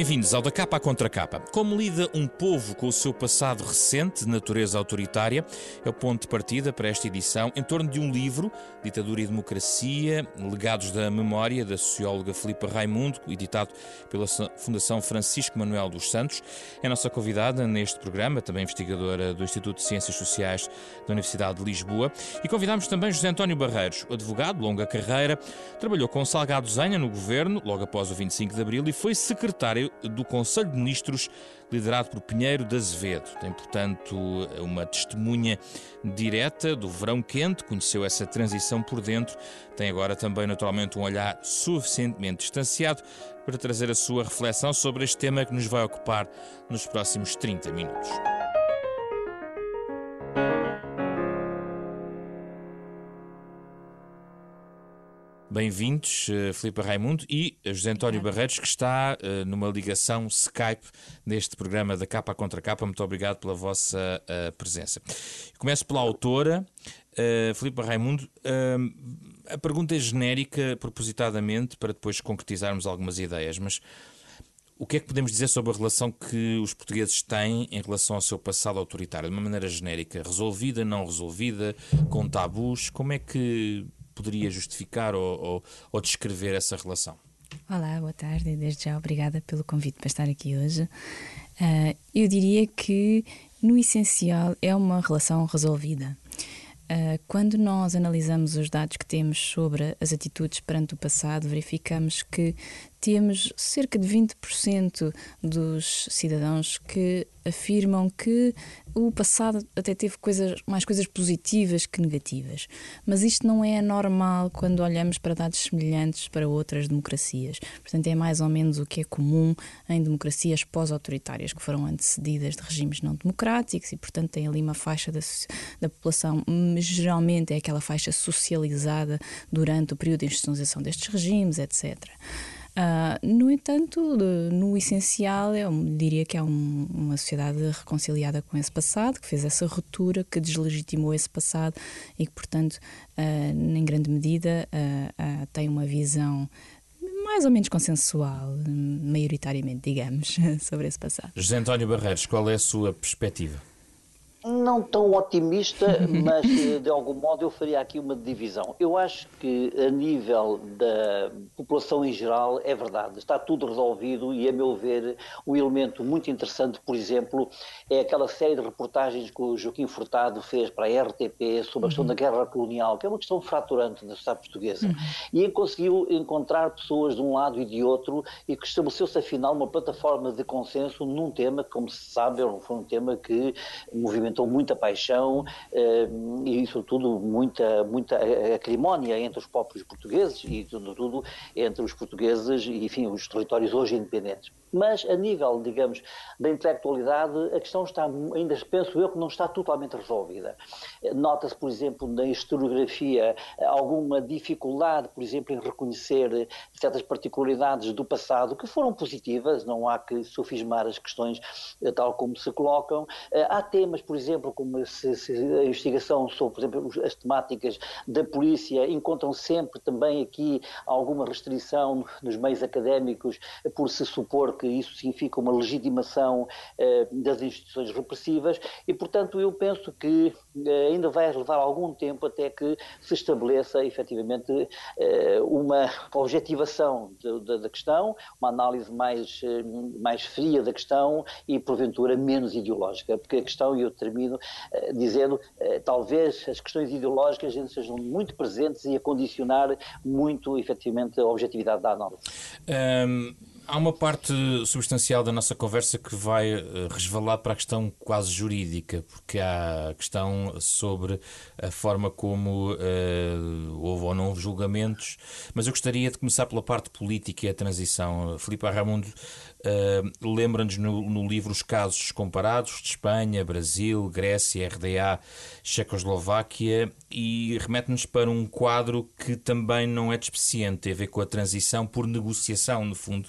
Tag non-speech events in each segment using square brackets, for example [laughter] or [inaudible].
Bem-vindos ao Da Capa à Contra Capa. Como lida um povo com o seu passado recente de natureza autoritária? É o ponto de partida para esta edição em torno de um livro, Ditadura e Democracia, Legados da Memória, da socióloga Filipa Raimundo, editado pela Fundação Francisco Manuel dos Santos. É nossa convidada neste programa, também investigadora do Instituto de Ciências Sociais da Universidade de Lisboa. E convidamos também José António Barreiros, advogado, longa carreira, trabalhou com Salgado Zenha no governo, logo após o 25 de abril, e foi secretário do Conselho de Ministros, liderado por Pinheiro de Azevedo. Tem, portanto, uma testemunha direta do verão quente, conheceu essa transição por dentro, tem agora também, naturalmente, um olhar suficientemente distanciado para trazer a sua reflexão sobre este tema que nos vai ocupar nos próximos 30 minutos. Bem-vindos, uh, Filipe Raimundo e José António Barreiros, que está uh, numa ligação Skype neste programa da Capa contra Capa. Muito obrigado pela vossa uh, presença. Começo pela autora, uh, Filipe Raimundo. a pergunta é genérica, propositadamente, para depois concretizarmos algumas ideias, mas o que é que podemos dizer sobre a relação que os portugueses têm em relação ao seu passado autoritário, de uma maneira genérica? Resolvida, não resolvida, com tabus? Como é que poderia justificar ou, ou, ou descrever essa relação? Olá, boa tarde desde já obrigada pelo convite para estar aqui hoje. Uh, eu diria que, no essencial, é uma relação resolvida. Uh, quando nós analisamos os dados que temos sobre as atitudes perante o passado, verificamos que temos cerca de 20% dos cidadãos que afirmam que o passado até teve coisas, mais coisas positivas que negativas. Mas isto não é normal quando olhamos para dados semelhantes para outras democracias. Portanto, é mais ou menos o que é comum em democracias pós-autoritárias, que foram antecedidas de regimes não democráticos e, portanto, tem ali uma faixa da, da população, geralmente é aquela faixa socializada durante o período de institucionalização destes regimes, etc. Uh, no entanto, no essencial, eu diria que é um, uma sociedade reconciliada com esse passado, que fez essa ruptura, que deslegitimou esse passado e que, portanto, uh, em grande medida, uh, tem uma visão mais ou menos consensual, maioritariamente, digamos, [laughs] sobre esse passado. José António Barreiros, qual é a sua perspectiva? Não tão otimista, [laughs] mas eh, de algum modo eu faria aqui uma divisão. Eu acho que a nível da população em geral é verdade, está tudo resolvido e, a meu ver, um elemento muito interessante, por exemplo, é aquela série de reportagens que o Joaquim Furtado fez para a RTP sobre a questão uhum. da guerra colonial, que é uma questão fraturante da sociedade portuguesa, uhum. e conseguiu encontrar pessoas de um lado e de outro e que estabeleceu-se afinal uma plataforma de consenso num tema que, como se sabe, foi um tema que movimentou experimentou muita paixão eh, e, sobretudo, muita, muita acrimónia entre os próprios portugueses e, sobretudo, entre os portugueses e, enfim, os territórios hoje independentes. Mas, a nível, digamos, da intelectualidade, a questão está, ainda penso eu, que não está totalmente resolvida. Nota-se, por exemplo, na historiografia alguma dificuldade, por exemplo, em reconhecer certas particularidades do passado que foram positivas, não há que sofismar as questões eh, tal como se colocam. Eh, há temas, por exemplo, como se, se a investigação sobre, por exemplo, as temáticas da polícia, encontram sempre também aqui alguma restrição nos meios académicos por se supor que isso significa uma legitimação eh, das instituições repressivas. E, portanto, eu penso que ainda vai levar algum tempo até que se estabeleça efetivamente eh, uma objetivação da questão, uma análise mais, eh, mais fria da questão e, porventura, menos ideológica, porque a questão, e eu termino eh, dizendo, talvez as questões ideológicas ainda sejam muito presentes e a condicionar muito, efetivamente, a objetividade da análise. Um Há uma parte substancial da nossa conversa que vai uh, resvalar para a questão quase jurídica, porque há a questão sobre a forma como uh, houve ou não julgamentos, mas eu gostaria de começar pela parte política e a transição. Filipe Arramundo uh, lembra-nos no, no, livro os casos comparados de Espanha, Brasil, Grécia, RDA, Checoslováquia e remete-nos para um quadro que também não é despeciente, tem a ver com a transição por negociação, no fundo,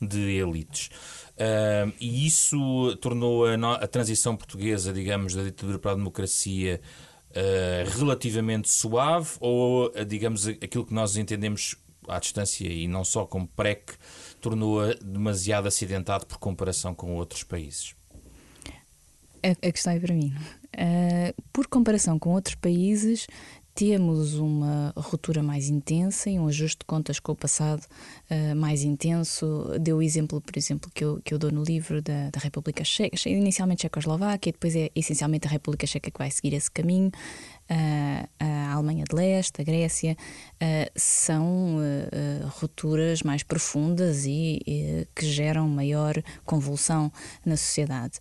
de elites. Uh, e isso tornou a, a, transição portuguesa, digamos, da ditadura para a democracia uh, relativamente suave ou, digamos, aquilo que nós entendemos à distância e não só como PREC, tornou-a demasiado acidentado por comparação com outros países? A, a questão é para mim. Uh, por comparação com outros países, temos uma ruptura mais intensa e um ajuste de contas com o passado uh, mais intenso. Deu o exemplo, por exemplo, que eu, que eu dou no livro da, da República Checa, inicialmente Checoslováquia, depois é essencialmente a República Checa que vai seguir esse caminho. Uh, a Alemanha de Leste, a Grécia, uh, são rupturas mais profundas e que geram maior convulsão na sociedade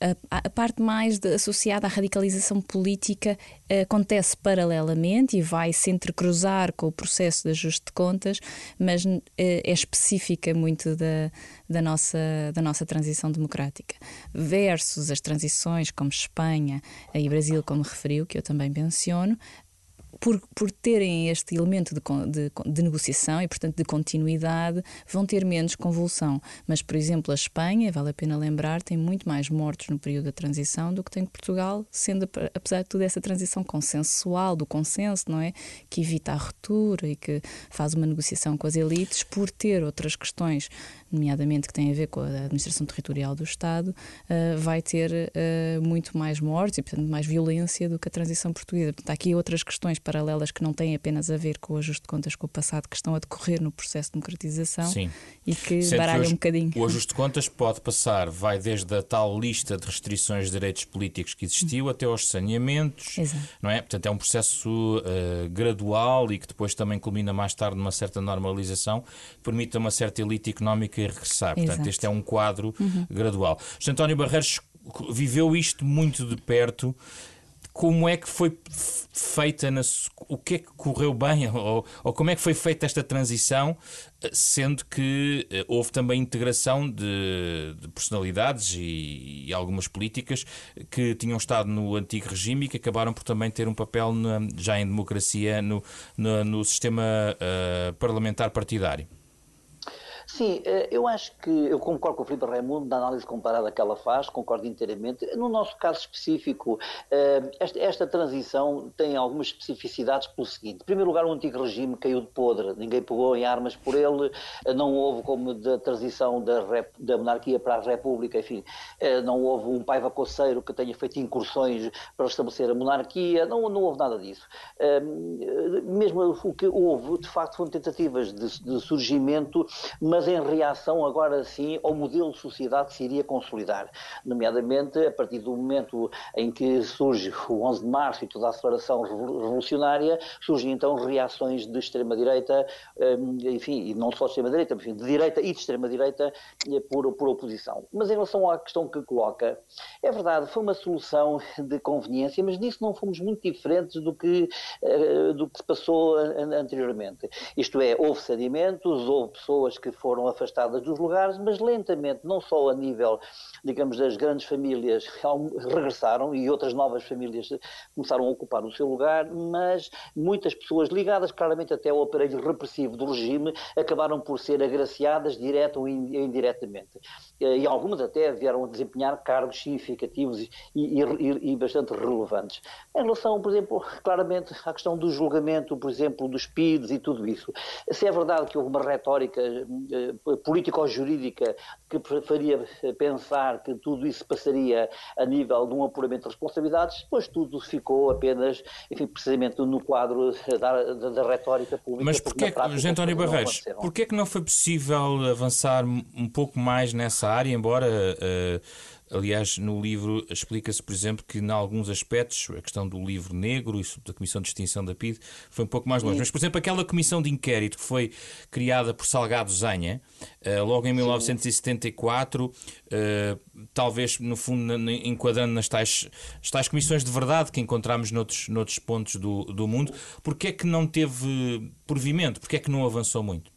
a, a, parte mais de, associada à radicalização política uh, acontece paralelamente e vai se entrecruzar com o processo de ajuste de contas, mas uh, é específica muito da, da, nossa, da nossa transição democrática. Versus as transições como Espanha e Brasil, como referiu, que eu também menciono, por, por terem este elemento de, de, de, negociação e, portanto, de continuidade, vão ter menos convulsão. Mas, por exemplo, a Espanha, vale a pena lembrar, tem muito mais mortos no período da transição do que tem Portugal, sendo, apesar de tudo, essa transição consensual, do consenso, não é? Que evita a ruptura e que faz uma negociação com as elites, por ter outras questões, nomeadamente que têm a ver com a administração territorial do Estado, uh, vai ter uh, muito mais mortes e, portanto, mais violência do que a transição portuguesa. Portanto, há aqui outras questões paralelas que não têm apenas a ver com o ajuste de contas com o passado, que estão a decorrer no processo de democratização Sim. e que Sendo baralham que um bocadinho. O ajuste de contas pode passar, vai desde a tal lista de restrições de direitos políticos que existiu até aos saneamentos, Exato. não é? Portanto, é um processo uh, gradual e que depois também culmina mais tarde numa certa normalização, permite a uma certa elite económica regressar. Portanto, Exato. este é um quadro uhum. gradual. José António Barreiros viveu isto muito de perto como é que foi feita, na, o que é que correu bem, [laughs] ou, ou, como é que foi feita esta transição, sendo que eh, houve também integração de, de personalidades e, e, algumas políticas que tinham estado no antigo regime e que acabaram por também ter um papel na, já em democracia no, no, no sistema uh, parlamentar partidário. Sim, eh, eu acho que eu concordo com o Filipe Raimundo na análise comparada que ela faz, concordo inteiramente. No nosso caso específico, eh, esta, esta transição tem algumas especificidades pelo seguinte. Em primeiro lugar, o antigo regime caiu de podre, ninguém pegou em armas por ele, eh, não houve como da transição da, rep, da monarquia para a república, enfim, não houve um paiva coceiro que tenha feito incursões para estabelecer a monarquia, não, não houve nada disso. Mesmo o que houve, de facto, foram tentativas de, de surgimento, mas mas em reação agora sim ao modelo de sociedade que se iria consolidar, nomeadamente a partir do momento em que surge o 11 de março e toda a aceleração revolucionária, surgem então reações de extrema-direita, hum, enfim, e não só de extrema-direita, enfim, de direita e de extrema-direita eh, por, por oposição. Mas em relação à questão que coloca, é verdade, foi uma solução de conveniência, mas nisso não fomos muito diferentes do que, eh, do que se passou anteriormente. Isto é, houve sedimentos, houve pessoas que foram foram afastadas dos lugares, mas lentamente, não só a nível, digamos, das grandes famílias regressaram e outras novas famílias começaram a ocupar o seu lugar, mas muitas pessoas ligadas claramente até ao aparelho repressivo do regime acabaram por ser agraciadas direta ou indiretamente. E algumas até vieram a desempenhar cargos significativos e, e, e bastante relevantes. Em relação, por exemplo, claramente à questão do julgamento, por exemplo, dos PIDs e tudo isso, se é verdade que houve uma retórica eh, político-jurídica que faria pensar que tudo isso passaria a nível de um apuramento de responsabilidades, depois tudo ficou apenas, enfim, precisamente no quadro da, da, da retórica pública. Mas porquê, José António Barreiros, porquê é que não foi possível avançar um pouco mais nessa área, embora... Uh, Aliás, no livro explica-se, por exemplo, que em alguns aspectos, a questão do livro negro e da Comissão de Extinção da PID foi um pouco mais longe. Sim. Mas, por exemplo, aquela comissão de inquérito que foi criada por Salgado Zanha, eh, logo em 1974, eh, talvez, no fundo, enquadrando nas tais, tais comissões de verdade que encontramos noutros, noutros pontos do, do mundo, porque é que não teve provimento? Porque é que não avançou muito?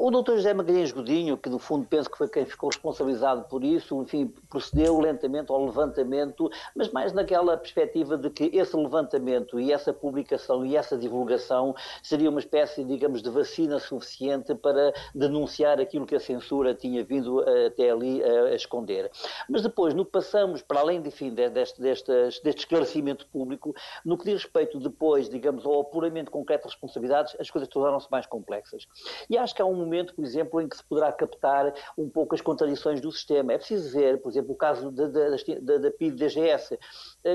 O doutor José Magalhães Godinho, que no fundo penso que foi quem ficou responsabilizado por isso, enfim, procedeu lentamente ao levantamento, mas mais naquela perspectiva de que esse levantamento e essa publicação e essa divulgação seria uma espécie, digamos, de vacina suficiente para denunciar aquilo que a censura tinha vindo eh, até ali a, esconder. Mas depois, no que passamos, para além, enfim, deste, deste, deste esclarecimento público, no que diz respeito depois, digamos, ao apuramento concreto de responsabilidades, as coisas tornaram-se mais complexas. E acho que há um momento, por exemplo, em que se poderá captar um pouco as contradições do sistema. É preciso ver, por exemplo, o caso da, da, da, da PID-DGS, eh,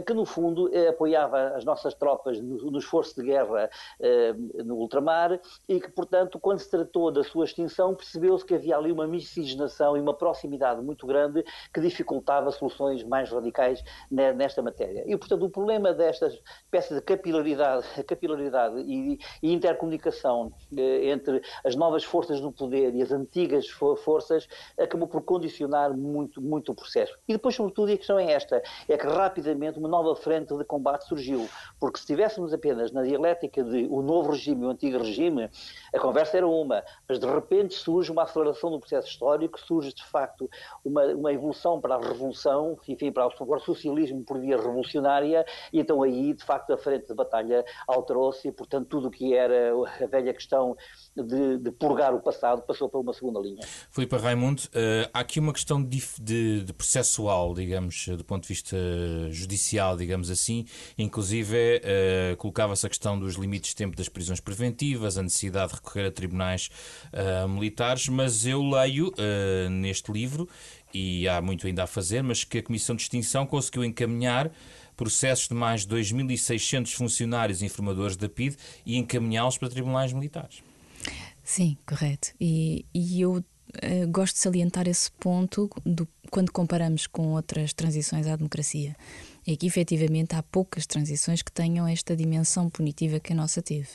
que no fundo eh, apoiava as nossas tropas no, esforço de guerra eh, no ultramar e que, portanto, quando se tratou da sua extinção, percebeu-se que havia ali uma miscigenação e uma proximidade muito grande que dificultava soluções mais radicais nesta matéria. E, portanto, o problema destas espécies de capilaridade, [laughs] capilaridade e, e intercomunicação entre as novas forças no poder e as antigas forças acabou por condicionar muito, muito o processo. E depois, sobretudo, a questão é esta, é que rapidamente uma nova frente de combate surgiu, porque se estivéssemos apenas na dialética de o novo regime e o antigo regime, a conversa era uma, mas de repente surge uma aceleração do processo histórico, surge de facto uma, uma evolução para a revolução, enfim, para o, socialismo por via revolucionária, e então aí, de facto, a frente de batalha alterou-se e, portanto, tudo o que era a velha questão de, de purgar o passado passou para uma segunda linha. Filipe Raimundo, uh, há aqui uma questão de, de, de, processual, digamos, do ponto de vista judicial, digamos assim, inclusive uh, colocava-se a questão dos limites de tempo das prisões preventivas, a necessidade de recorrer a tribunais uh, militares, mas eu leio neste livro, e há muito ainda a fazer, mas que a Comissão de Extinção conseguiu encaminhar processos de mais de 2.600 funcionários e informadores da PID e encaminhá-los para tribunais militares. Sim, correto. E, e eu uh, gosto de salientar esse ponto do, quando comparamos com outras transições à democracia. É que efetivamente há poucas transições que tenham esta dimensão punitiva que a nossa teve.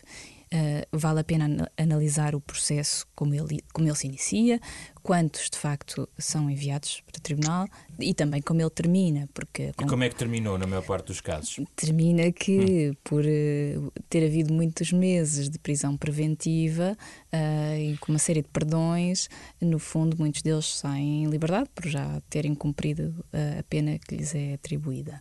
Uh, vale a pena analisar o processo como ele, como ele se inicia, quantos de facto são enviados para o tribunal e também como ele termina. Porque, como, e como é que terminou na maior parte dos casos? Termina que, hum. por uh, ter havido muitos meses de prisão preventiva uh, e com uma série de perdões, no fundo, muitos deles saem em liberdade por já terem cumprido a pena que lhes é atribuída.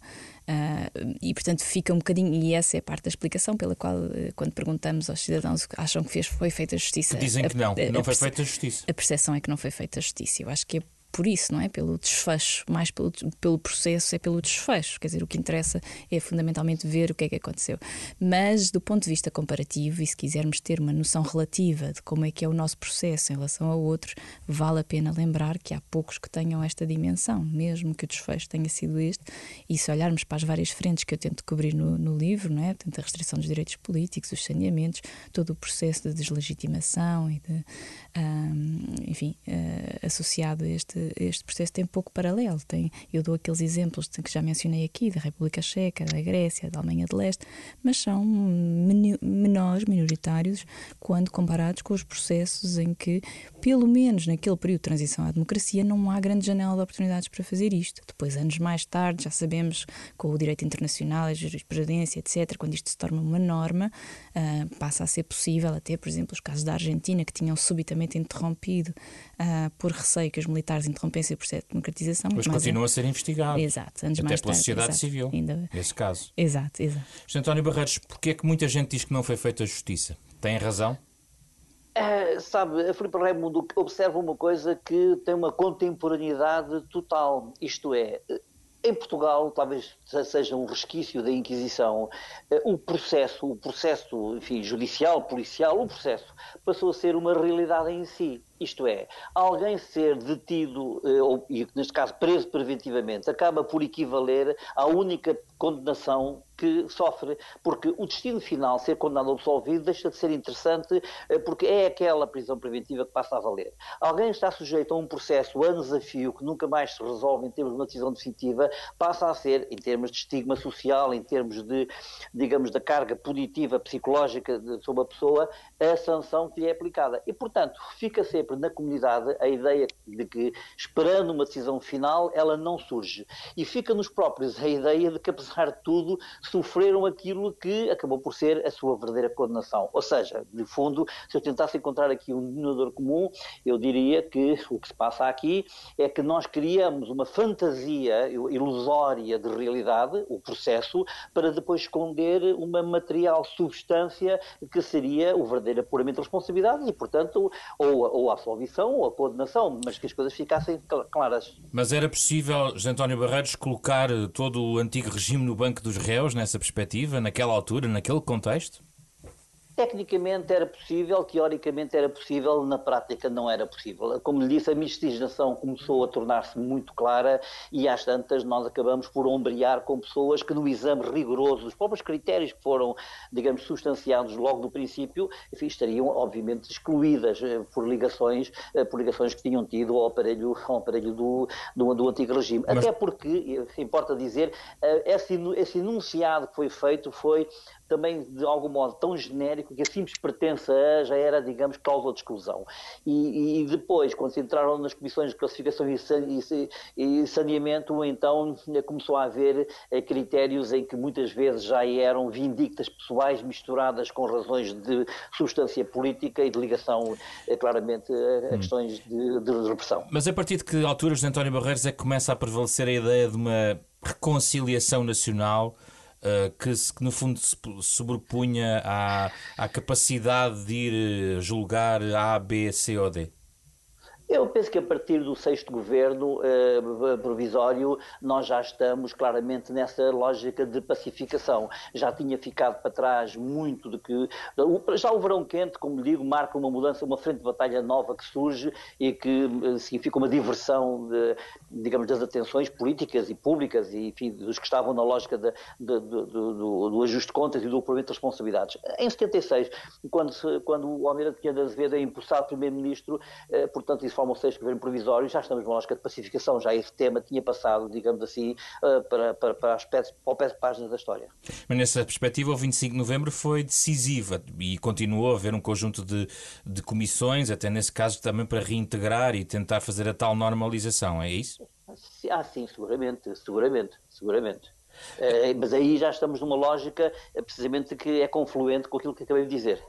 Uh, e portanto fica um bocadinho, e essa é parte da explicação pela qual, uh, quando perguntamos aos cidadãos acham que fez, foi feita justiça. Dizem que não, a, não foi feita justiça. A percepção é que não foi feita justiça. Eu acho que é por isso, não é? Pelo desfecho, mais pelo, pelo processo, é pelo desfecho. Quer dizer, o que interessa é fundamentalmente ver o que é que aconteceu. Mas, do ponto de vista comparativo, e se quisermos ter uma noção relativa de como é que é o nosso processo em relação a outros, vale a pena lembrar que há poucos que tenham esta dimensão, mesmo que o desfecho tenha sido este. E se olharmos para as várias frentes que eu tento cobrir no, no livro, não é? Portanto, a restrição dos direitos políticos, os saneamentos, todo o processo de deslegitimação e de, um, enfim, uh, associado a este este, processo tem pouco paralelo. Tem, eu dou aqueles exemplos que já mencionei aqui, da República Checa, da Grécia, da Alemanha de Leste, mas são menores, minoritários, quando comparados com os processos em que, pelo menos naquele período de transição à democracia, não há grande janela de oportunidades para fazer isto. Depois, anos mais tarde, já sabemos, com o direito internacional, a jurisprudência, etc., quando isto se torna uma norma, uh, passa a ser possível até, por exemplo, os casos da Argentina, que tinham subitamente interrompido uh, por receio que os militares interrompessem o processo de democratização. Mas continua é... a ser investigado. Exato, anos Até mais pela sociedade exato, civil, ainda... esse caso. Exato, exato. José António Barreiros, porquê é que muita gente diz que não foi feita a justiça? Tem razão? É, sabe, a Filipe Raimundo observa uma coisa que tem uma contemporaneidade total, isto é, em Portugal, talvez seja um resquício da Inquisição, eh, o processo, o processo enfim, judicial, policial, o processo passou a ser uma realidade em si. Isto é, alguém ser detido, eh, ou, e neste caso preso preventivamente, acaba por equivaler à única condenação que sofre, porque o destino final, ser condenado ou absolvido, deixa de ser interessante, eh, porque é aquela prisão preventiva que passa a valer. Alguém está sujeito a um processo a desafio que nunca mais se resolve em termos de uma decisão definitiva, passa a ser, em termos de estigma social, em termos de, digamos, da carga punitiva, psicológica sobre a pessoa, a sanção que lhe é aplicada. E, portanto, fica sempre sempre na comunidade a ideia de que, esperando uma decisão final, ela não surge. E fica nos próprios a ideia de que, apesar de tudo, sofreram aquilo que acabou por ser a sua verdadeira condenação. Ou seja, de fundo, se eu tentasse encontrar aqui um denominador comum, eu diria que o que se passa aqui é que nós criamos uma fantasia ilusória de realidade, o processo, para depois esconder uma material substância que seria o verdadeiro apuramento de responsabilidades e, portanto, ou, ou a absolvição ou a condenação, mas que as coisas ficassem claras. Mas era possível, José António Barreiros, colocar todo o antigo regime no banco dos réus nessa perspectiva, naquela altura, naquele contexto? Tecnicamente era possível, teoricamente era possível, na prática não era possível. Como lhe disse, a miscigenação começou a tornar-se muito clara e às tantas nós acabamos por ombrear com pessoas que no exame rigoroso dos próprios critérios que foram, digamos, substanciados logo do princípio, enfim, estariam obviamente excluídas eh, por ligações, eh, por ligações que tinham tido ao aparelho, ao aparelho do, do, do antigo regime. Mas... Até porque, eh, importa dizer, esse, esse enunciado que foi feito foi também de algum modo tão genérico que a simples pertença a já era, digamos, causa de exclusão. E, e depois, quando se entraram nas comissões de classificação e, saneamento, então começou a haver eh, critérios em que muitas vezes já eram vindictas pessoais misturadas com razões de substância política e de ligação eh, claramente a hum. questões de, de repressão. Mas a partir de que alturas de António Barreiros é que começa a prevalecer a ideia de uma reconciliação nacional uh, que, que, no fundo se sobrepunha à, à capacidade de ir eh, julgar A, B, C ou D? Eu penso que a partir do sexto governo eh, provisório nós já estamos claramente nessa lógica de pacificação. Já tinha ficado para trás muito de que. Já o verão quente, como digo, marca uma mudança, uma frente de batalha nova que surge e que eh, significa uma diversão, de, digamos, das atenções políticas e públicas e enfim, dos que estavam na lógica de, de, do, do, ajuste de contas e do cumprimento de responsabilidades. Em 76, quando, quando o Almirante Pinheiro Azevedo é impulsado primeiro-ministro, eh, portanto, isso forma o sexto governo provisório, já estamos numa lógica de pacificação, já esse tema tinha passado, digamos assim, eh, para, para, para, aspectos, para o pé de páginas da história. Mas nessa perspectiva, o 25 de novembro foi decisiva e continuou a haver um conjunto de, de comissões, até nesse caso também para reintegrar e tentar fazer a tal normalização, é isso? Ah, sim, seguramente, seguramente, seguramente. Eh, mas aí já estamos numa lógica eh, precisamente que é confluente com aquilo que acabei de dizer.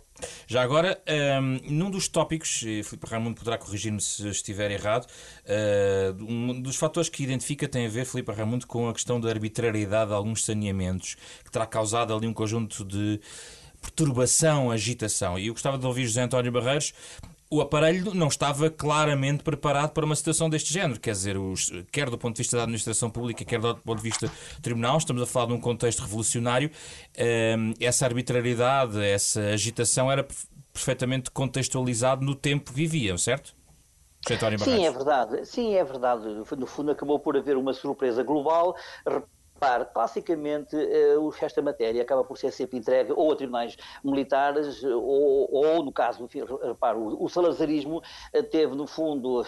Já agora, ehm, num dos tópicos, Filipe Raimundo poderá corrigir-me se estiver errado, eh, um dos fatores que identifica tem a ver, Filipe Raimundo, com a questão da arbitrariedade de alguns saneamentos, que terá causado ali um conjunto de perturbação, agitação. E eu gostava de ouvir José António Barreiros o aparelho não estava claramente preparado para uma situação deste género. Quer dizer, os, quer do ponto de vista da administração pública, quer do ponto de vista do tribunal, estamos a falar de um contexto revolucionário. Um, essa arbitrariedade, essa agitação era perfeitamente contextualizado no tempo que viviam, certo? Sim, é verdade. Sim, é verdade. No fundo, acabou por haver uma surpresa global. Repare, classicamente, uh, esta matéria acaba por ser sempre entregue ou a tribunais militares ou, ou no caso, repare, o, o salazarismo uh, teve, no fundo,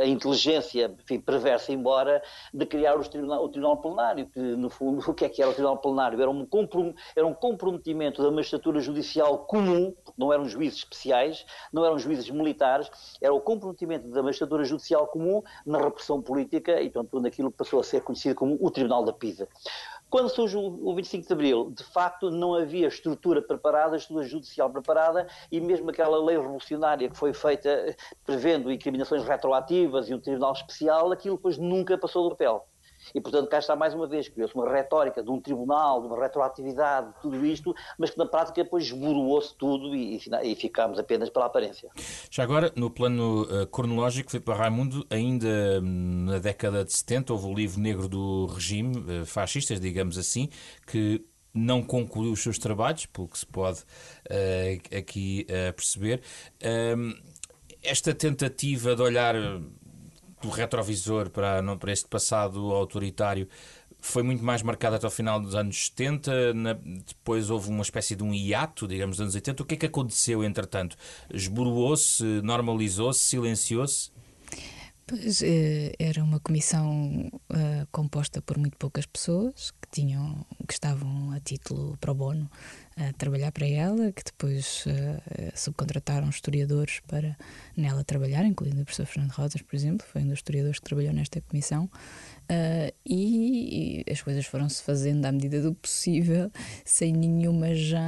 a inteligência enfim, perversa, embora, de criar tribunal, o tribunal plenário, que, no fundo, [laughs] o que é que era o tribunal plenário? Era um, comprom era um comprometimento da magistratura judicial comum, não eram juízes especiais, não eram juízes militares, era o comprometimento da magistratura judicial comum na repressão política e, portanto, naquilo que passou a ser conhecido como o Tribunal da Pisa. Quando surge o 25 de Abril, de facto não havia estrutura preparada, estrutura judicial preparada e mesmo aquela lei revolucionária que foi feita eh, prevendo incriminações retroativas e um tribunal especial, aquilo depois nunca passou do papel. E, portanto, cá está mais uma vez, criou-se uma retórica de um tribunal, de uma retroatividade, de tudo isto, mas que na prática depois esboroou-se tudo e, e, ficámos apenas pela aparência. Já agora, no plano uh, cronológico, Filipe Raimundo, ainda hum, na década de 70 houve o livro negro do regime, uh, fascistas, digamos assim, que não concluiu os seus trabalhos, pelo que se pode uh, aqui perceber. Uh, esta tentativa de olhar do retrovisor para, não, para este passado autoritário foi muito mais marcada até ao final dos anos 70, na, depois houve uma espécie de um hiato, digamos, dos anos 80. O que é que aconteceu, entretanto? Esboroou-se, normalizou-se, silenciou-se? Pois, eh, era uma comissão uh, composta por muito poucas pessoas que tinham que estavam a título pro bono a trabalhar para ela, que depois uh, subcontrataram historiadores para nela trabalhar, incluindo o professor Fernando Rosas, por exemplo, foi um dos historiadores que trabalhou nesta comissão. Uh, e, as coisas foram-se fazendo à medida do possível, sem nenhuma já.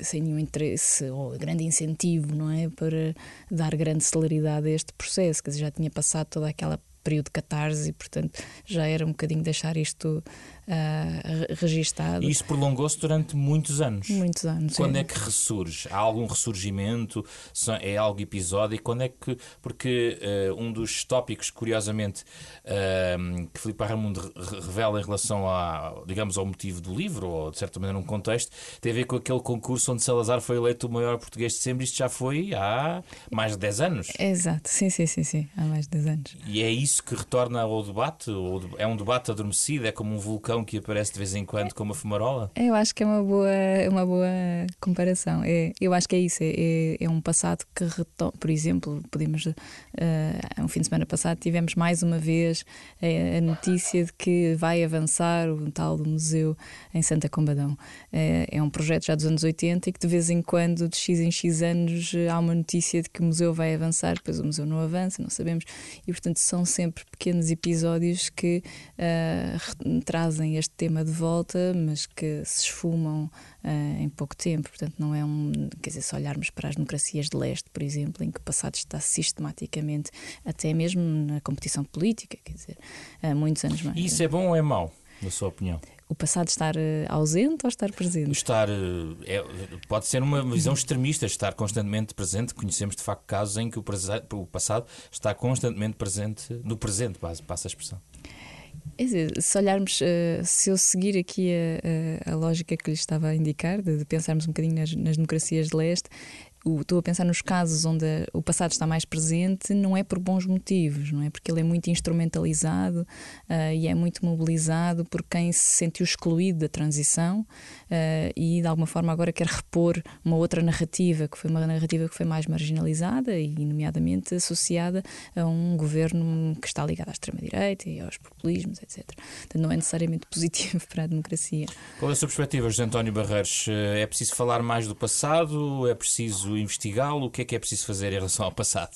sem nenhum interesse ou grande incentivo, não é? Para dar grande celeridade a este processo, quer dizer, já tinha passado toda aquela período de catarse e, portanto, já era um bocadinho deixar isto uh, registado. E isso prolongou-se durante muitos anos. Muitos anos. Quando é. é que ressurge? Há algum ressurgimento? É algo episódico? Quando é que. Porque uh, um dos tópicos, curiosamente, uh, que Filipe Ramundo revela em relação a, digamos, ao motivo do livro, ou de certa maneira um contexto, tem a ver com aquele concurso onde Salazar foi eleito o maior português de sempre. Isto já foi há mais de 10 anos. Exato, sim, sim, sim, sim, há mais de 10 anos. E é isso que retorna ao debate? É um debate adormecido? É como um vulcão? Que aparece de vez em quando com uma fumarola? Eu acho que é uma boa, uma boa comparação. É, eu acho que é isso. É, é, é um passado que retoma. Por exemplo, podemos. Uh, um fim de semana passado tivemos mais uma vez a, a notícia de que vai avançar o tal do museu em Santa Combadão. É, é um projeto já dos anos 80 e que de vez em quando, de X em X anos, há uma notícia de que o museu vai avançar, depois o museu não avança, não sabemos. E portanto são sempre pequenos episódios que uh, trazem trazem este tema de volta, mas que se esfumam uh, em pouco tempo. Portanto, não é um. Quer dizer, se olharmos para as democracias de leste, por exemplo, em que o passado está sistematicamente, até mesmo na competição política, quer dizer, há muitos anos mais. E isso é bom ou é mau, na sua opinião? o passado estar eh, ausente ou estar presente? Estar eh, é, pode ser uma visão extremista, estar constantemente presente. Conhecemos de facto casos em que o, o passado está constantemente presente no presente, passa a expressão. É dizer, se olharmos, uh, se eu seguir aqui a, a, a, lógica que lhe estava a indicar, de, de pensarmos um bocadinho nas, nas democracias de leste, estou a pensar nos casos onde o passado está mais presente, não é por bons motivos, não é? Porque ele é muito instrumentalizado uh, e é muito mobilizado por quem se sentiu excluído da transição uh, e de alguma forma agora quer repor uma outra narrativa, que foi uma narrativa que foi mais marginalizada e, nomeadamente, associada a um governo que está ligado à extrema-direita e aos populismos, etc. Portanto, não é necessariamente [laughs] positivo para a democracia. Qual é a sua perspectiva, José António Barreiros? Eh, é preciso falar mais do passado? É preciso investigá-lo? O que é que é preciso fazer em relação ao passado?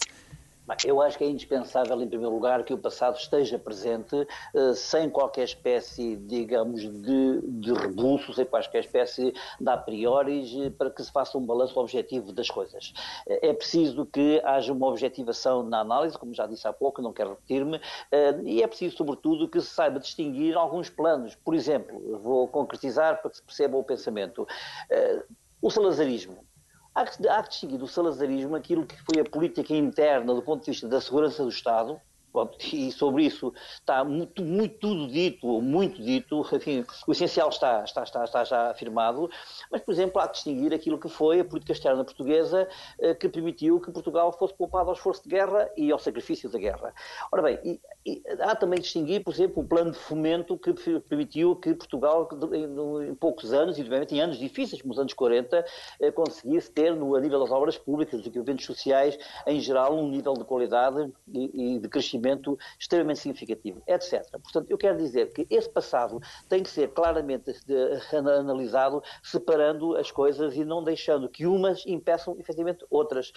Eu acho que é indispensável, em primeiro lugar, que o passado esteja presente uh, sem qualquer espécie, digamos, de, de rebuço, sem qualquer espécie de a priori, eh, para que se faça um balanço objetivo das coisas. É preciso que haja uma objetivação na análise, como já disse há pouco, não quero repetir-me, uh, e é preciso, sobretudo, que se saiba distinguir alguns planos. Por exemplo, vou concretizar para que se perceba o pensamento. O salazarismo Há que, há que distinguir do salazarismo aquilo que foi a política interna do ponto de vista da segurança do Estado, e sobre isso está muito, muito tudo dito, muito dito, enfim, o essencial está, está, está, está já afirmado, mas, por exemplo, há que distinguir aquilo que foi a política externa portuguesa eh, que permitiu que Portugal fosse poupado ao esforço de guerra e ao sacrifício da guerra. Ora bem, há também que distinguir, por exemplo, o plano de fomento que permitiu que Portugal, em, poucos anos, e obviamente em anos difíceis, como os anos 40, eh, conseguisse ter, no, a nível das obras públicas, dos equipamentos sociais, em geral, um nível de qualidade e, e de crescimento extremamente significativo, etc. Portanto, eu quero dizer que esse passado tem que ser claramente analisado, separando as coisas e não deixando que umas impeçam efetivamente outras.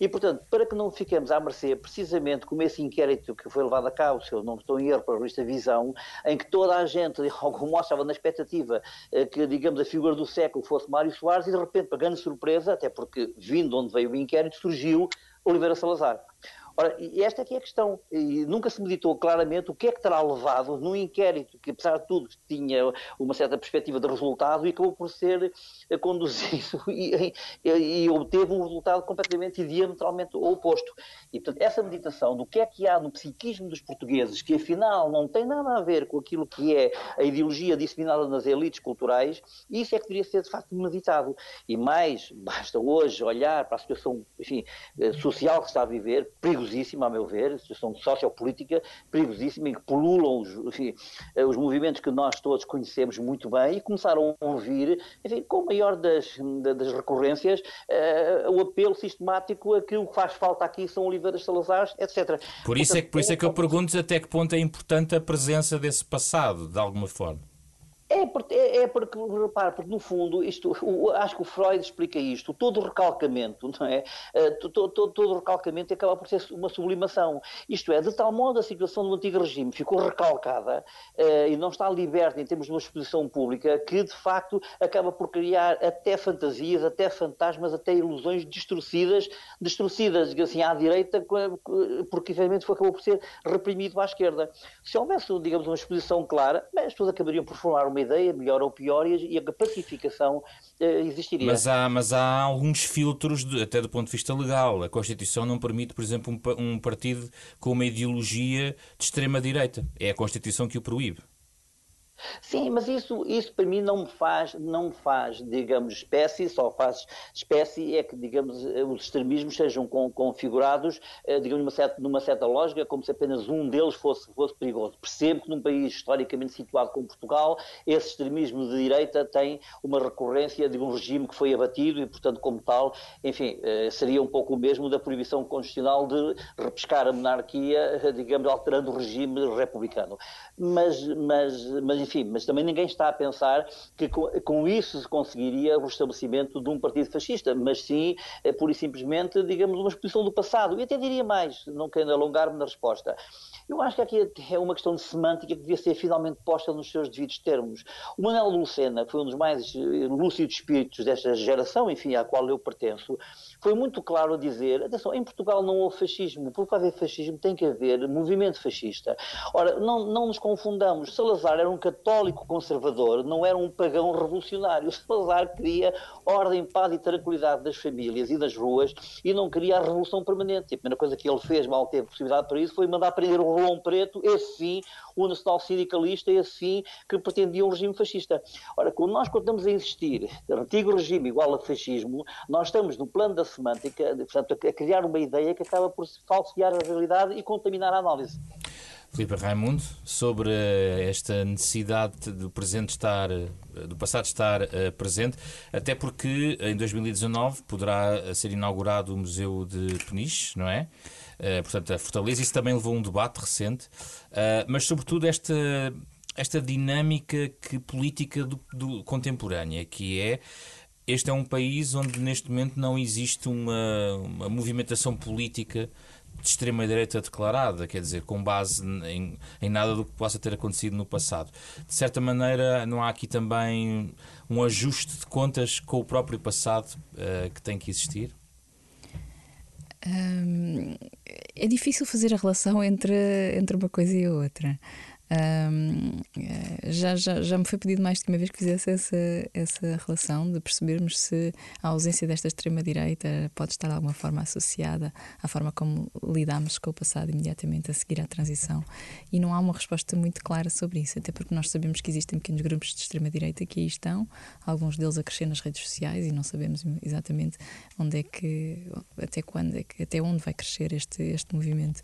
E, portanto, para que não fiquemos à mercê, precisamente como esse inquérito que foi levado a cabo, se eu não estou em erro para a revista Visão, em que toda a gente, algum estava na expectativa eh, que, digamos, a figura do século fosse Mário Soares, e de repente, para grande surpresa, até porque vindo onde veio o inquérito, surgiu Oliveira Salazar. Ora, e esta é que é a questão. E nunca se meditou claramente o que é que terá levado num inquérito que, apesar de tudo, tinha uma certa perspectiva de resultado e acabou por ser eh, conduzido [laughs] e, e, e obteve um resultado completamente e diametralmente oposto. E, portanto, essa meditação do que é que há no psiquismo dos portugueses, que afinal não tem nada a ver com aquilo que é a ideologia disseminada nas elites culturais, isso é que deveria ser, de facto, meditado. E mais, basta hoje olhar para a situação enfim, eh, social que está a viver, perigosíssima, perigosíssima, a meu ver, situação sociopolítica perigosíssima, em que pululam os, enfim, os movimentos que nós todos conhecemos muito bem e começaram a ouvir, enfim, com a maior das, das recorrências, uh, o apelo sistemático a que o que faz falta aqui são Oliveiras Salazar, etc. Por isso, Portanto, é que, por isso é que eu pergunto até que ponto é importante a presença desse passado, de alguma forma. É porque, é, é porque, repare, porque no fundo, isto, o, acho que o Freud explica isto, todo o recalcamento, não é? Uh, todo, todo, o recalcamento acaba por ser uma sublimação. Isto é, de tal modo a situação do antigo regime ficou recalcada uh, e não está liberta em termos de uma exposição pública que, de facto, acaba por criar até fantasias, até fantasmas, até ilusões distorcidas, distorcidas, assim, à direita, porque, efetivamente, foi, acabou por ser reprimido à esquerda. Se houvesse, digamos, uma exposição clara, as pessoas acabariam por formar uma uma ideia, melhor ou pior, e a pacificação uh, existiria. Mas há, mas há alguns filtros, de, até do ponto de vista legal. A Constituição não permite, por exemplo, um, um partido com uma ideologia de extrema-direita. É a Constituição que o proíbe. Sim, mas isso, isso para mim não me faz, não me faz, digamos, espécie, só faz espécie é que, digamos, os extremismos sejam configurados, eh, digamos, numa certa, numa certa lógica, como se apenas um deles fosse, fosse perigoso. Percebo que num país historicamente situado como Portugal, esse extremismo de direita tem uma recorrência de um regime que foi abatido e, portanto, como tal, enfim, eh, seria um pouco o mesmo da proibição constitucional de repescar a monarquia, digamos, alterando o regime republicano. Mas, mas, mas enfim, mas também ninguém está a pensar que com, isso se conseguiria o estabelecimento de um partido fascista, mas sim, é, pura e simplesmente, digamos, uma exposição do passado. E até diria mais, não querendo alongar-me na resposta. Eu acho que aqui é uma questão de semântica que devia ser finalmente posta nos seus devidos termos. O Manuel Lucena, que foi um dos mais eh, lúcidos espíritos desta geração, enfim, à qual eu pertenço, foi muito claro a dizer, atenção, em Portugal não houve fascismo, para haver fascismo tem que haver movimento fascista. Ora, não, não nos confundamos, Salazar era um católico conservador, não era um pagão revolucionário. [laughs] Salazar queria ordem, paz e tranquilidade das famílias e das ruas e não queria a revolução permanente. A primeira coisa que ele fez, mal teve possibilidade para isso, foi mandar prender o Rolão Preto, esse sim, o nacional sindicalista, esse sim, que pretendia um regime fascista. Ora, quando nós continuamos a insistir, antigo regime igual a fascismo, nós estamos no plano da semântica, portanto, a criar uma ideia que acaba por falsear a realidade e contaminar a análise. Filipe Raimundo, sobre esta necessidade do presente estar, do passado estar uh, presente, até porque em 2019 poderá ser inaugurado o Museu de Peniche, não é? Uh, portanto, a Fortaleza, isso também levou a um debate recente, uh, mas sobretudo esta, esta dinâmica que, política do, do, contemporânea, que é este é um país onde neste momento não existe uma, uma movimentação política de extrema-direita declarada, quer dizer, com base em, em, nada do que possa ter acontecido no passado. De certa maneira, não há aqui também um ajuste de contas com o próprio passado uh, que tem que existir? é difícil fazer a relação entre, entre uma coisa e a outra. Um, eh, já, já, já me foi pedido mais de uma vez que fizesse essa, essa relação de percebermos se a ausência desta extrema-direita pode estar de alguma forma associada à forma como lidamos com o passado imediatamente a seguir à transição. E não há uma resposta muito clara sobre isso, até porque nós sabemos que existem pequenos grupos de extrema-direita que aí estão, alguns deles a crescer nas redes sociais e não sabemos exatamente onde é que, até quando, é que, até onde vai crescer este, este movimento.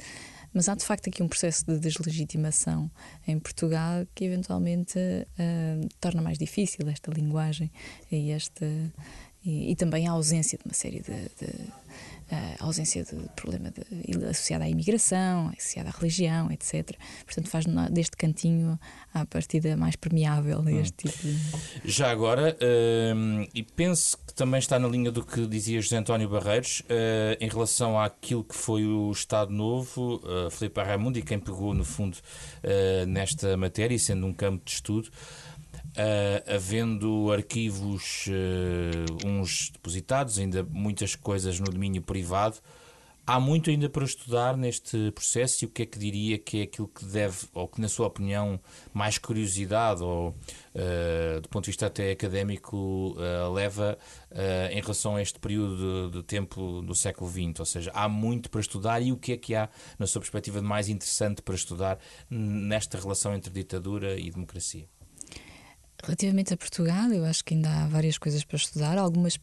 Mas há de facto aqui um processo de deslegitimação em Portugal que eventualmente uh, torna mais difícil esta linguagem e esta e, e, também a ausência de uma série de, de a ausência de problema de, associado à imigração, associado à religião, etc. Portanto, faz deste cantinho a partida mais permeável a este hum. tipo de... Já agora, uh, e penso que também está na linha do que dizia José António Barreiros, uh, em relação àquilo que foi o Estado Novo, uh, Filipe e quem pegou, no fundo, uh, nesta matéria, sendo um campo de estudo, Uh, havendo arquivos, uh, uns depositados, ainda muitas coisas no domínio privado. Há muito ainda para estudar neste processo e o que é que diria que é aquilo que deve, ou que na sua opinião, mais curiosidade, ou uh, do ponto de vista até académico, leva em relação a este período de, de tempo do século XX? Ou seja, há muito para estudar e o que é que há, na sua perspectiva, de mais interessante para estudar nesta relação entre ditadura e democracia? Relativamente a Portugal, eu acho que ainda há várias coisas para estudar, algumas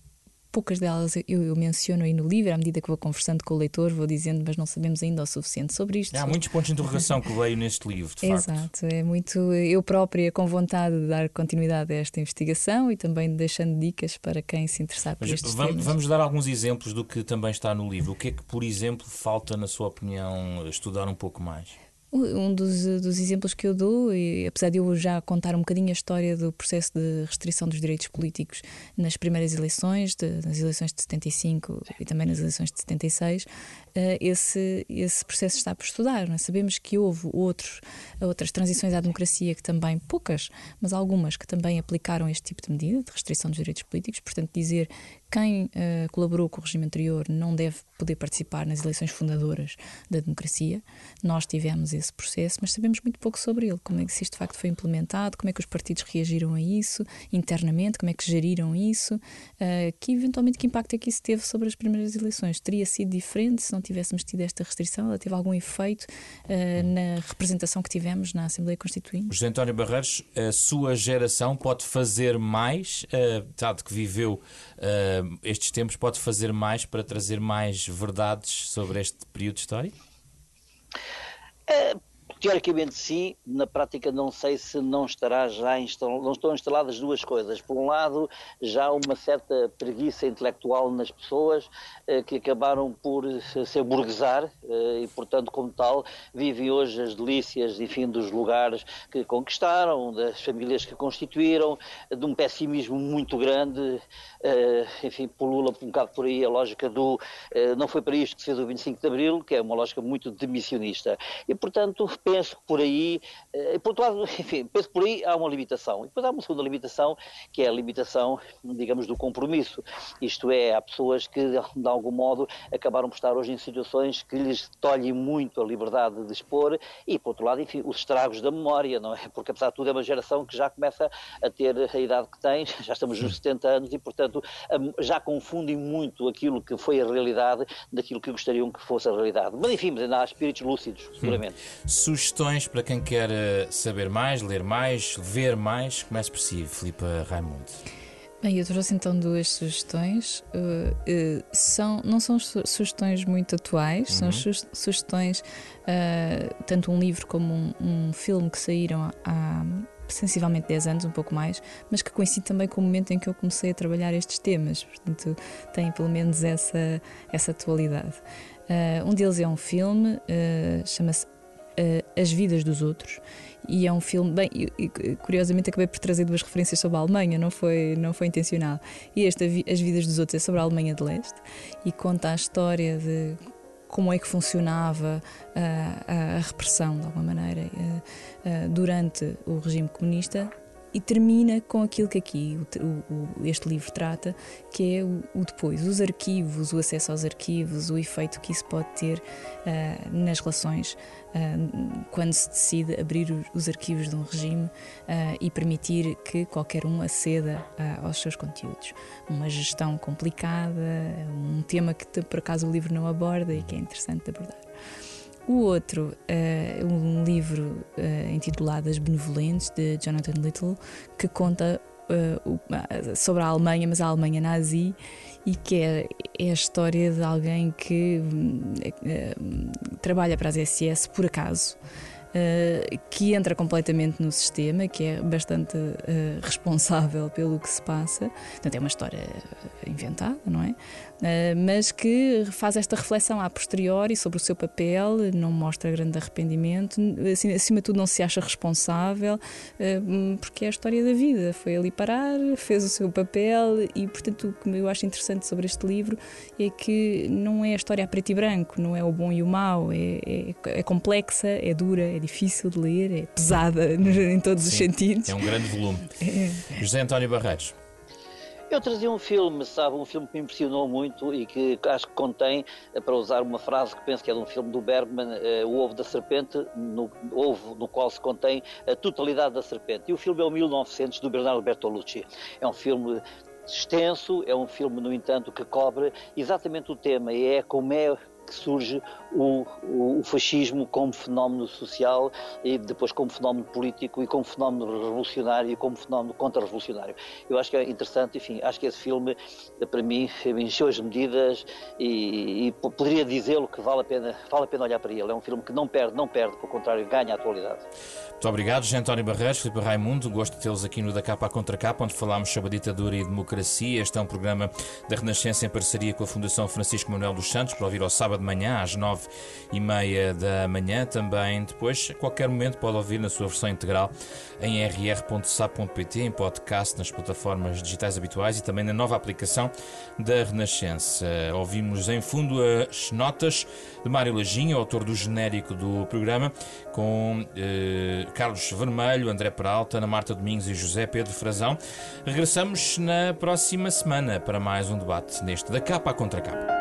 poucas delas eu, eu, menciono aí no livro, à medida que vou conversando com o leitor, vou dizendo, mas não sabemos ainda o suficiente sobre isto. Há muitos pontos de interrogação que leio neste livro, de Exato, facto. é muito eu própria com vontade de dar continuidade a esta investigação e também deixando dicas para quem se interessar por mas estes vamos, temas. Vamos dar alguns exemplos do que também está no livro. O que é que, por exemplo, falta, na sua opinião, estudar um pouco mais? Um dos, dos, exemplos que eu dou, e apesar de eu já contar um bocadinho a história do processo de restrição dos direitos políticos nas primeiras eleições, de, nas eleições de 75 e também nas eleições de 76, uh, esse, esse processo está por estudar. É? Sabemos que houve outros, outras transições à democracia que também, poucas, mas algumas que também aplicaram este tipo de medida de restrição dos direitos políticos. Portanto, dizer quem uh, colaborou com o regime anterior não deve poder participar nas eleições fundadoras da democracia. Nós tivemos esse processo, mas sabemos muito pouco sobre ele, como é que isto de facto foi implementado, como é que os partidos reagiram a isso internamente, como é que geriram isso, uh, que eventualmente que impacto é que isso teve sobre as primeiras eleições. Teria sido diferente se não tivéssemos tido esta restrição? Ela teve algum efeito uh, na representação que tivemos na Assembleia Constituinte? José António Barreiros, a sua geração pode fazer mais, dado que viveu uh, estes tempos, pode fazer mais para trazer mais verdades sobre este período histórico? Uh, Teoricamente sim, na prática não sei se não estará já instal... não estão instaladas duas coisas. Por um lado, já uma certa preguiça intelectual nas pessoas eh, que acabaram por se burguesar eh, e, portanto, como tal, vivem hoje as delícias, enfim, dos lugares que conquistaram, das famílias que constituíram, de um pessimismo muito grande, eh, enfim, pulula um bocado por aí a lógica do eh, não foi para isto que se fez o 25 de Abril, que é uma lógica muito demissionista. E, portanto, penso que por aí, eh, por outro lado, [laughs] enfim, penso que por aí há uma limitação. E depois há uma segunda limitação, que é a limitação, digamos, do compromisso. Isto é, há pessoas que, de algum modo, acabaram por estar hoje em situações que lhes tolhem muito a liberdade de expor e, por outro lado, enfim, os estragos da memória, não é? Porque, apesar de tudo, é uma geração que já começa a ter a idade que tem, [laughs] já estamos nos 70 anos e, portanto, já confundem muito aquilo que foi a realidade daquilo que gostariam que fosse a realidade. Mas, enfim, ainda há espíritos lúcidos, seguramente. Hum sugestões para quem quer eh, saber mais, ler mais, ver mais? Comece por si, Filipe Raimundo. Bem, eu trouxe então duas sugestões. Uh, uh, são, não são sugestões muito atuais, uhum. são sugestões, uh, tanto um livro como um, um filme que saíram há sensivelmente 10 anos, um pouco mais, mas que coincide também com o momento em que eu comecei a trabalhar estes temas, portanto, tem pelo menos essa, essa atualidade. um deles é um filme, chama-se uh, As Vidas dos Outros. E é um filme, bem, curiosamente acabei por trazer duas referências sobre a Alemanha, não foi, não foi intencional. E esta, As Vidas dos Outros, é sobre a Alemanha de Leste e conta a história de como é que funcionava a, a, repressão, de alguma maneira, uh, durante o regime comunista e termina com aquilo que aqui o, o, este livro trata, que é o, o, depois, os arquivos, o acesso aos arquivos, o efeito que isso pode ter uh, nas relações uh, quando se decide abrir os arquivos de um regime uh, e permitir que qualquer um aceda aos seus conteúdos. Uma gestão complicada, um tema que por acaso o livro não aborda e que é interessante de abordar. O outro é um livro uh, intitulado As Benevolentes, de Jonathan Little, que conta uh, sobre a Alemanha, mas a Alemanha nazi, e que é, é a história de alguém que trabalha para as SS por acaso. Uh, que entra completamente no sistema, que é bastante uh, responsável pelo que se passa. Portanto, é uma história inventada, não é? Uh, mas que faz esta reflexão a posteriori sobre o seu papel, não mostra grande arrependimento, assim, acima de tudo não se acha responsável, uh, porque é a história da vida. Foi ali parar, fez o seu papel e, portanto, o que eu acho interessante sobre este livro é que não é a história a preto e branco, não é o bom e o mau, é, é, é complexa, é dura, é difícil de ler, é pesada [laughs] em todos Sim, os sentidos. É um grande volume. É. José António Barreiros. Eu trazia um filme, sabe, um filme que me impressionou muito e que acho que contém, eh, para usar uma frase que penso que é de um filme do Bergman, uh, o ovo da serpente, no ovo no qual se contém a totalidade da serpente. E o filme é o 1900 do Bernardo Bertolucci. É um filme extenso, é um filme, no entanto, que cobre exatamente o tema e é como é que surge o, o, fascismo como fenómeno social e depois como fenómeno político e como fenómeno revolucionário e como fenómeno contra-revolucionário. Eu acho que é interessante, enfim, acho que esse filme, para mim, encheu as medidas e, e poderia dizê-lo que vale a, pena, vale a pena olhar para ele. É um filme que não perde, não perde, pelo contrário, ganha a atualidade. Muito obrigado, José António Barreiros, Filipe Raimundo. Gosto de tê-los aqui no Da Capa à Contra Capa, onde falámos sobre a ditadura e a democracia. Este é um programa da Renascença em parceria com a Fundação Francisco Manuel dos Santos, para ouvir ao sábado de manhã, às nove e meia da manhã. Também depois, a qualquer momento, pode ouvir na sua versão integral em rr.sap.pt, em podcast, nas plataformas digitais habituais e também na nova aplicação da Renascença. Ouvimos em fundo as notas de Mário Lajinha, autor do genérico do programa, com eh, Carlos Vermelho, André Peralta, Ana Marta Domingos e José Pedro Frazão. Regressamos na próxima semana para mais um debate neste da capa à contra capa.